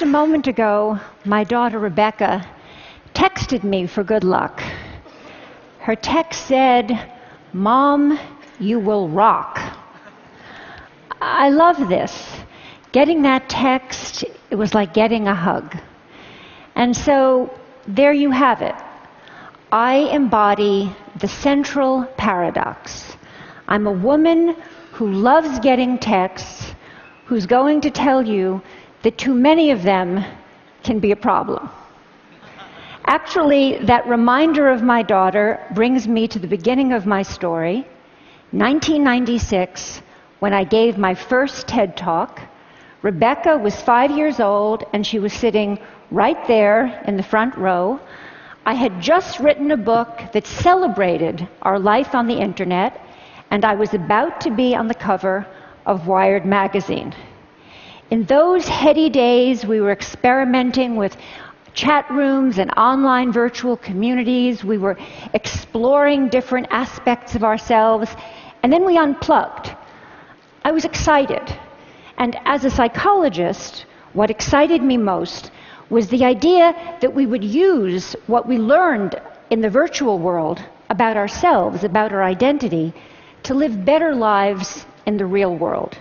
Just a moment ago, my daughter Rebecca texted me for good luck. Her text said, Mom, you will rock. I love this. Getting that text, it was like getting a hug. And so there you have it. I embody the central paradox. I'm a woman who loves getting texts, who's going to tell you that too many of them can be a problem. Actually, that reminder of my daughter brings me to the beginning of my story, 1996, when I gave my first TED Talk. Rebecca was five years old, and she was sitting right there in the front row. I had just written a book that celebrated our life on the internet, and I was about to be on the cover of Wired magazine. In those heady days, we were experimenting with chat rooms and online virtual communities. We were exploring different aspects of ourselves, and then we unplugged. I was excited. And as a psychologist, what excited me most was the idea that we would use what we learned in the virtual world about ourselves, about our identity, to live better lives in the real world.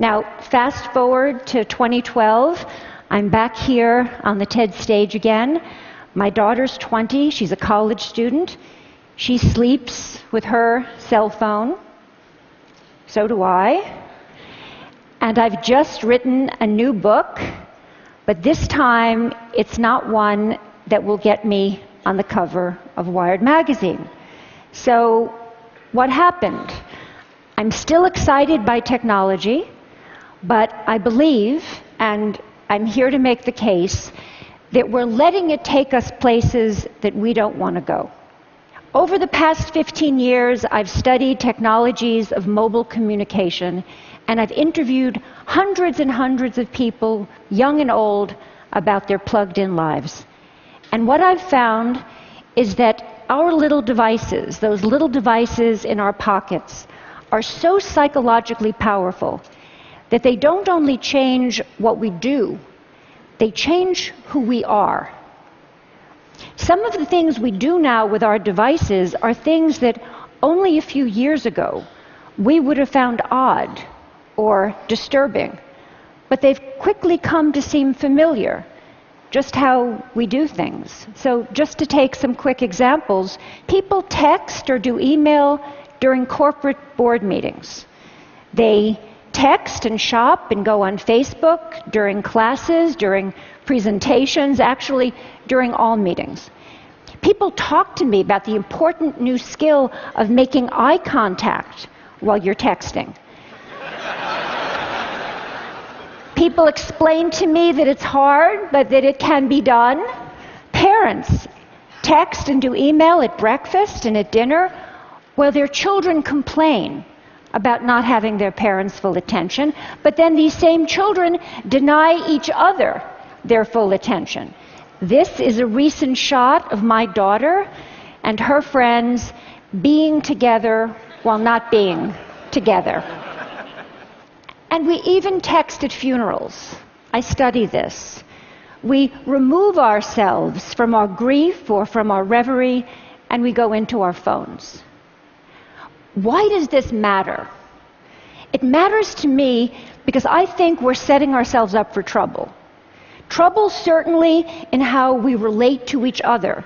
Now, fast forward to 2012. I'm back here on the TED stage again. My daughter's 20. She's a college student. She sleeps with her cell phone. So do I. And I've just written a new book, but this time it's not one that will get me on the cover of Wired magazine. So, what happened? I'm still excited by technology. But I believe, and I'm here to make the case, that we're letting it take us places that we don't want to go. Over the past 15 years, I've studied technologies of mobile communication, and I've interviewed hundreds and hundreds of people, young and old, about their plugged in lives. And what I've found is that our little devices, those little devices in our pockets, are so psychologically powerful that they don't only change what we do, they change who we are. Some of the things we do now with our devices are things that only a few years ago we would have found odd or disturbing, but they've quickly come to seem familiar, just how we do things. So, just to take some quick examples, people text or do email during corporate board meetings. They text and shop and go on Facebook during classes, during presentations, actually during all meetings. People talk to me about the important new skill of making eye contact while you're texting. People explain to me that it's hard, but that it can be done. Parents text and do email at breakfast and at dinner while their children complain about not having their parents' full attention, but then these same children deny each other their full attention. This is a recent shot of my daughter and her friends being together while not being together. And we even text at funerals. I study this. We remove ourselves from our grief or from our reverie and we go into our phones. Why does this matter? It matters to me because I think we're setting ourselves up for trouble. Trouble, certainly, in how we relate to each other,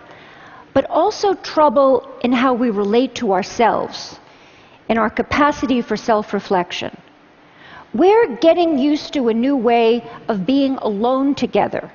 but also trouble in how we relate to ourselves, in our capacity for self reflection. We're getting used to a new way of being alone together.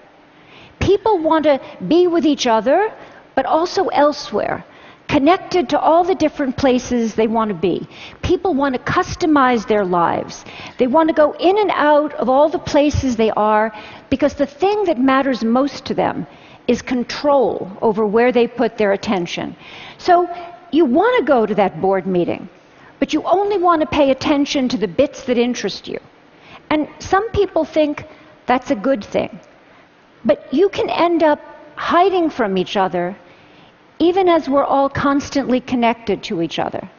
People want to be with each other, but also elsewhere connected to all the different places they want to be. People want to customize their lives. They want to go in and out of all the places they are because the thing that matters most to them is control over where they put their attention. So you want to go to that board meeting, but you only want to pay attention to the bits that interest you. And some people think that's a good thing. But you can end up hiding from each other even as we're all constantly connected to each other.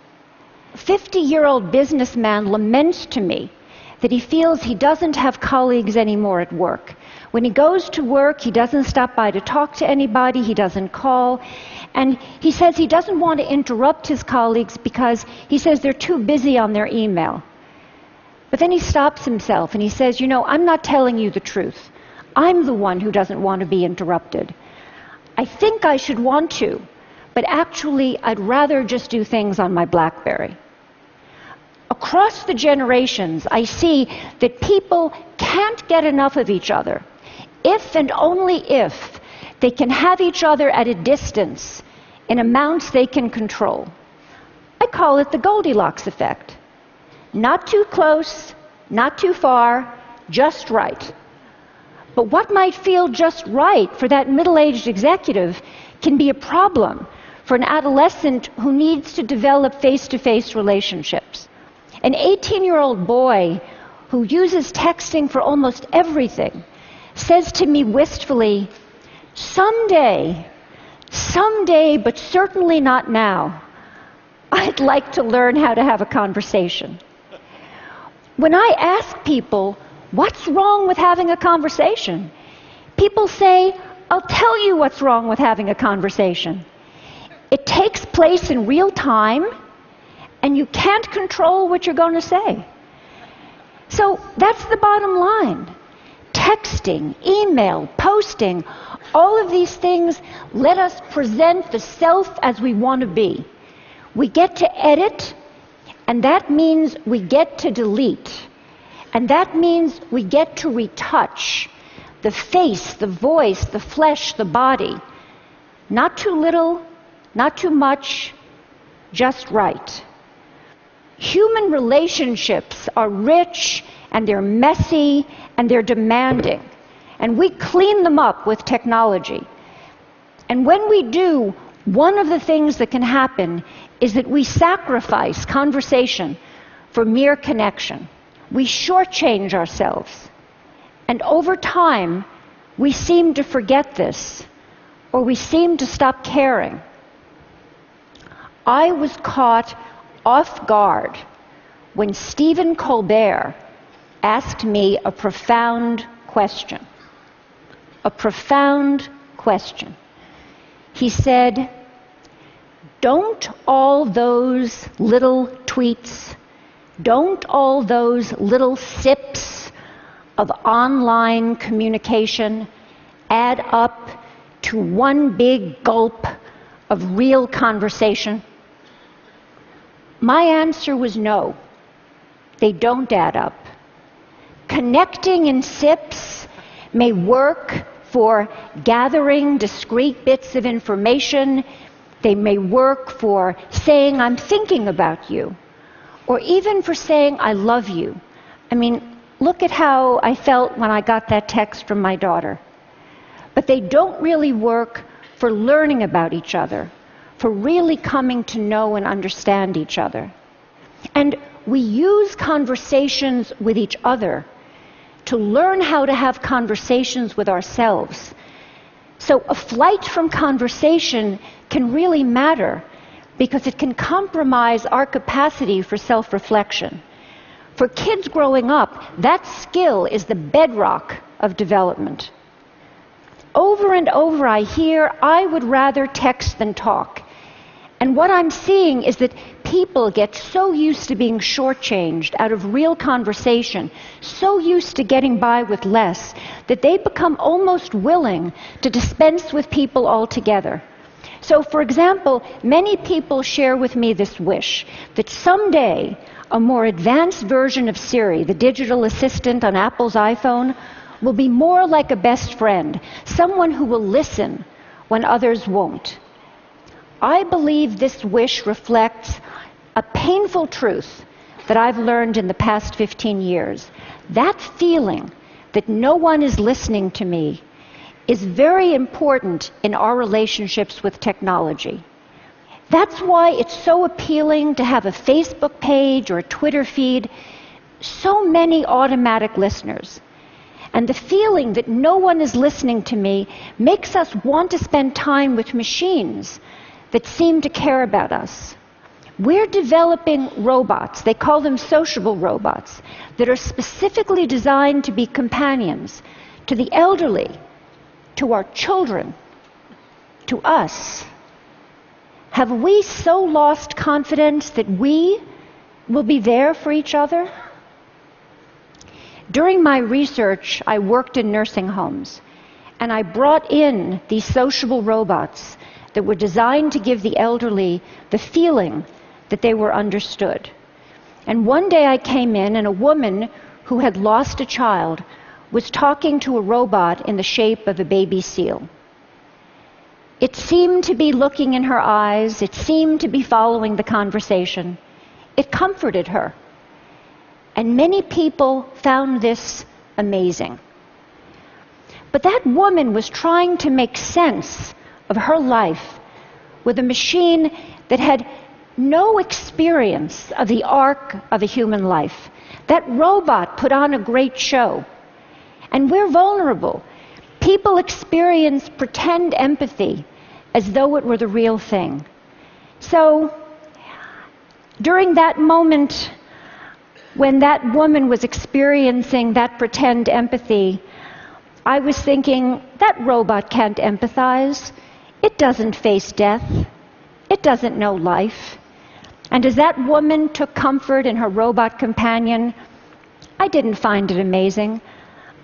A 50 year old businessman laments to me that he feels he doesn't have colleagues anymore at work. When he goes to work, he doesn't stop by to talk to anybody, he doesn't call. And he says he doesn't want to interrupt his colleagues because he says they're too busy on their email. But then he stops himself and he says, You know, I'm not telling you the truth. I'm the one who doesn't want to be interrupted. I think I should want to, but actually, I'd rather just do things on my Blackberry. Across the generations, I see that people can't get enough of each other if and only if they can have each other at a distance in amounts they can control. I call it the Goldilocks effect. Not too close, not too far, just right. But what might feel just right for that middle aged executive can be a problem for an adolescent who needs to develop face to face relationships. An 18 year old boy who uses texting for almost everything says to me wistfully, Someday, someday, but certainly not now, I'd like to learn how to have a conversation. When I ask people, What's wrong with having a conversation? People say, I'll tell you what's wrong with having a conversation. It takes place in real time, and you can't control what you're going to say. So that's the bottom line. Texting, email, posting, all of these things let us present the self as we want to be. We get to edit, and that means we get to delete. And that means we get to retouch the face, the voice, the flesh, the body. Not too little, not too much, just right. Human relationships are rich and they're messy and they're demanding. And we clean them up with technology. And when we do, one of the things that can happen is that we sacrifice conversation for mere connection we shortchange ourselves. And over time, we seem to forget this, or we seem to stop caring. I was caught off guard when Stephen Colbert asked me a profound question. A profound question. He said, Don't all those little tweets don't all those little sips of online communication add up to one big gulp of real conversation? My answer was no. They don't add up. Connecting in sips may work for gathering discrete bits of information. They may work for saying, I'm thinking about you or even for saying, I love you. I mean, look at how I felt when I got that text from my daughter. But they don't really work for learning about each other, for really coming to know and understand each other. And we use conversations with each other to learn how to have conversations with ourselves. So a flight from conversation can really matter because it can compromise our capacity for self reflection. For kids growing up, that skill is the bedrock of development. Over and over, I hear, I would rather text than talk. And what I'm seeing is that people get so used to being shortchanged out of real conversation, so used to getting by with less, that they become almost willing to dispense with people altogether. So, for example, many people share with me this wish that someday a more advanced version of Siri, the digital assistant on Apple's iPhone, will be more like a best friend, someone who will listen when others won't. I believe this wish reflects a painful truth that I've learned in the past 15 years. That feeling that no one is listening to me is very important in our relationships with technology. That's why it's so appealing to have a Facebook page or a Twitter feed. So many automatic listeners. And the feeling that no one is listening to me makes us want to spend time with machines that seem to care about us. We're developing robots, they call them sociable robots, that are specifically designed to be companions, to the elderly, to our children, to us? Have we so lost confidence that we will be there for each other? During my research, I worked in nursing homes, and I brought in these sociable robots that were designed to give the elderly the feeling that they were understood. And one day I came in, and a woman who had lost a child was talking to a robot in the shape of a baby seal. It seemed to be looking in her eyes, it seemed to be following the conversation. It comforted her. And many people found this amazing. But that woman was trying to make sense of her life with a machine that had no experience of the arc of a human life. That robot put on a great show. And we're vulnerable. People experience pretend empathy as though it were the real thing. So, during that moment when that woman was experiencing that pretend empathy, I was thinking, that robot can't empathize. It doesn't face death. It doesn't know life. And as that woman took comfort in her robot companion, I didn't find it amazing.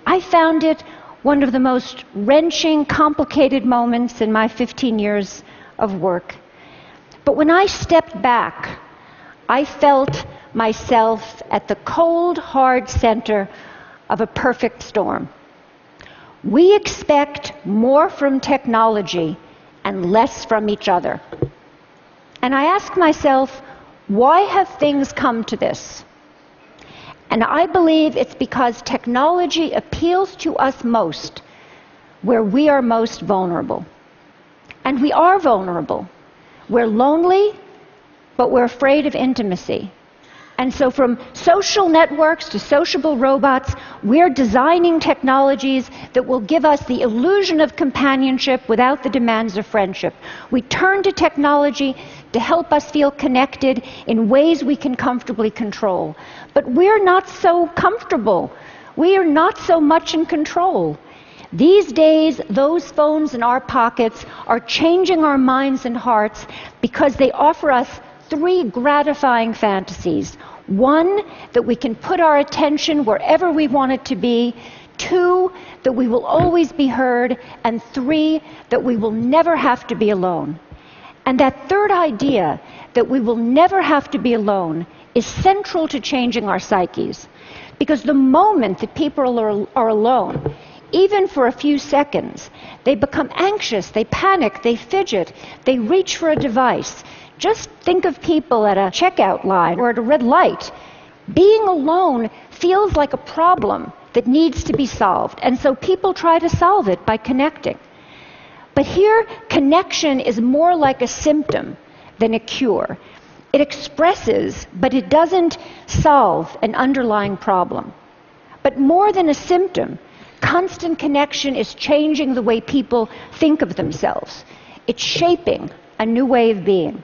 I found it one of the most wrenching, complicated moments in my 15 years of work. But when I stepped back, I felt myself at the cold, hard center of a perfect storm. We expect more from technology and less from each other. And I ask myself, why have things come to this? And I believe it's because technology appeals to us most where we are most vulnerable. And we are vulnerable. We're lonely, but we're afraid of intimacy. And so, from social networks to sociable robots, we're designing technologies that will give us the illusion of companionship without the demands of friendship. We turn to technology to help us feel connected in ways we can comfortably control. But we're not so comfortable. We are not so much in control. These days, those phones in our pockets are changing our minds and hearts because they offer us three gratifying fantasies. One, that we can put our attention wherever we want it to be. Two, that we will always be heard. And three, that we will never have to be alone. And that third idea, that we will never have to be alone, is central to changing our psyches. Because the moment that people are, are alone, even for a few seconds, they become anxious, they panic, they fidget, they reach for a device. Just think of people at a checkout line or at a red light. Being alone feels like a problem that needs to be solved, and so people try to solve it by connecting. But here, connection is more like a symptom than a cure. It expresses, but it doesn't solve an underlying problem. But more than a symptom, constant connection is changing the way people think of themselves. It's shaping a new way of being.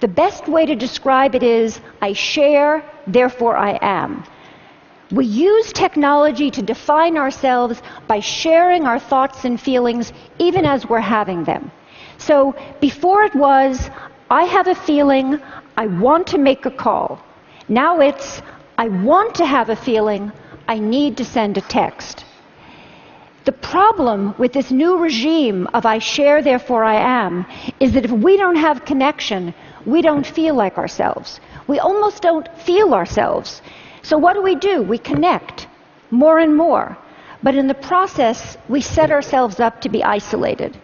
The best way to describe it is I share, therefore I am. We use technology to define ourselves by sharing our thoughts and feelings even as we're having them. So before it was, I have a feeling, I want to make a call. Now it's, I want to have a feeling, I need to send a text. The problem with this new regime of I share, therefore I am, is that if we don't have connection, we don't feel like ourselves. We almost don't feel ourselves. So what do we do? We connect more and more. But in the process, we set ourselves up to be isolated.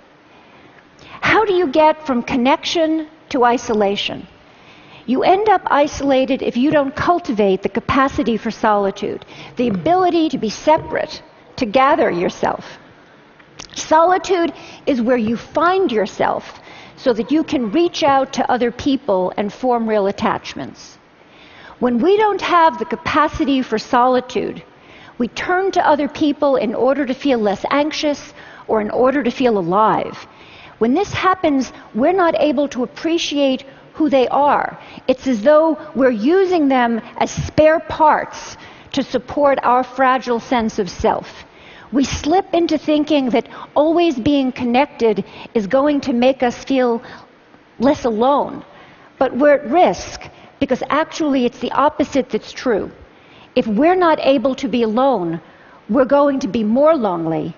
How do you get from connection to isolation? You end up isolated if you don't cultivate the capacity for solitude, the ability to be separate, to gather yourself. Solitude is where you find yourself so that you can reach out to other people and form real attachments. When we don't have the capacity for solitude, we turn to other people in order to feel less anxious or in order to feel alive. When this happens, we're not able to appreciate who they are. It's as though we're using them as spare parts to support our fragile sense of self. We slip into thinking that always being connected is going to make us feel less alone. But we're at risk because actually it's the opposite that's true. If we're not able to be alone, we're going to be more lonely.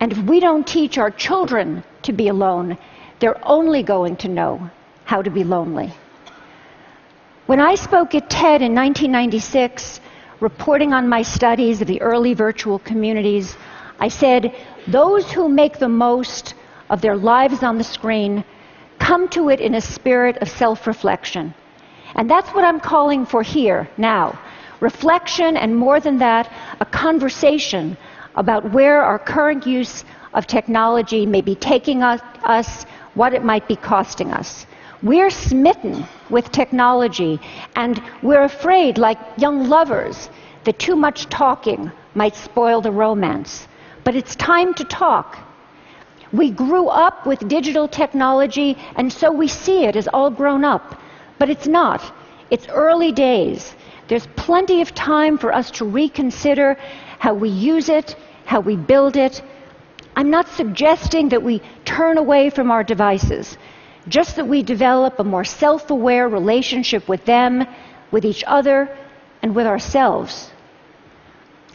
And if we don't teach our children to be alone, they're only going to know how to be lonely. When I spoke at TED in 1996, reporting on my studies of the early virtual communities, I said, those who make the most of their lives on the screen come to it in a spirit of self reflection. And that's what I'm calling for here, now. Reflection, and more than that, a conversation about where our current use of technology may be taking us, us what it might be costing us. We're smitten with technology, and we're afraid, like young lovers, that too much talking might spoil the romance. But it's time to talk. We grew up with digital technology, and so we see it as all grown up. But it's not. It's early days. There's plenty of time for us to reconsider how we use it, how we build it. I'm not suggesting that we turn away from our devices, just that we develop a more self aware relationship with them, with each other, and with ourselves.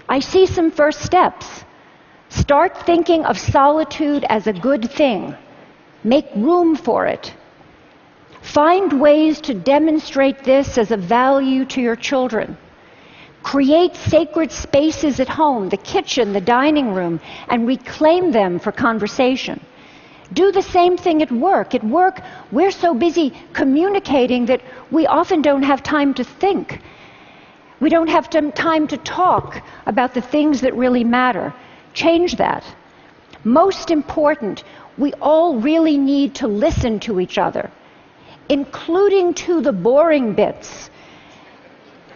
I see some first steps. Start thinking of solitude as a good thing. Make room for it. Find ways to demonstrate this as a value to your children. Create sacred spaces at home, the kitchen, the dining room, and reclaim them for conversation. Do the same thing at work. At work, we're so busy communicating that we often don't have time to think. We don't have time to talk about the things that really matter. Change that. Most important, we all really need to listen to each other, including to the boring bits.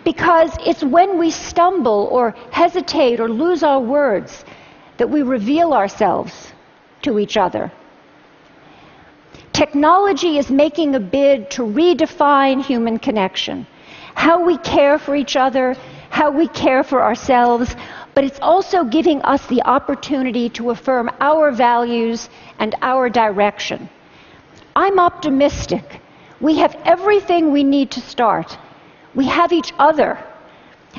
Because it's when we stumble or hesitate or lose our words that we reveal ourselves to each other. Technology is making a bid to redefine human connection. How we care for each other, how we care for ourselves, but it's also giving us the opportunity to affirm our values and our direction. I'm optimistic. We have everything we need to start. We have each other.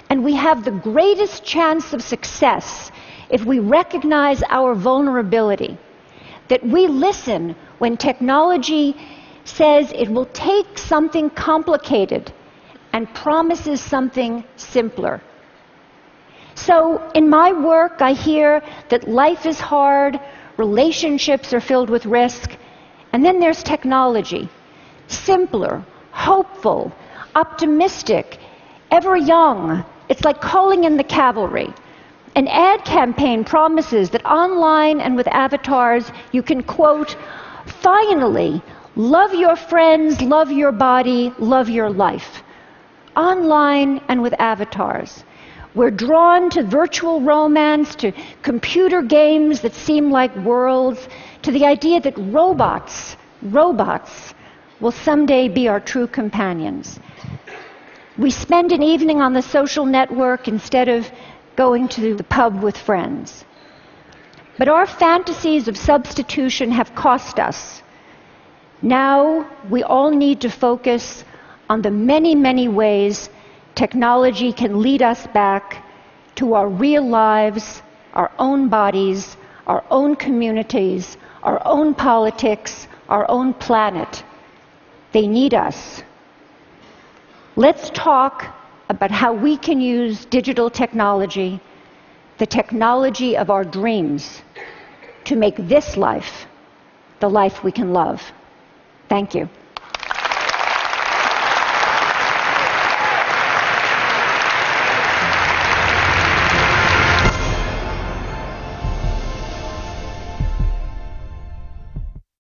And we have the greatest chance of success if we recognize our vulnerability. That we listen when technology says it will take something complicated and promises something simpler. So, in my work, I hear that life is hard, relationships are filled with risk, and then there's technology. Simpler, hopeful, optimistic, ever young. It's like calling in the cavalry. An ad campaign promises that online and with avatars you can quote, finally, love your friends, love your body, love your life. Online and with avatars. We're drawn to virtual romance, to computer games that seem like worlds, to the idea that robots, robots, will someday be our true companions. We spend an evening on the social network instead of going to the pub with friends. But our fantasies of substitution have cost us. Now we all need to focus on the many, many ways technology can lead us back to our real lives, our own bodies, our own communities, our own politics, our own planet. They need us. Let's talk about how we can use digital technology, the technology of our dreams, to make this life the life we can love. Thank you.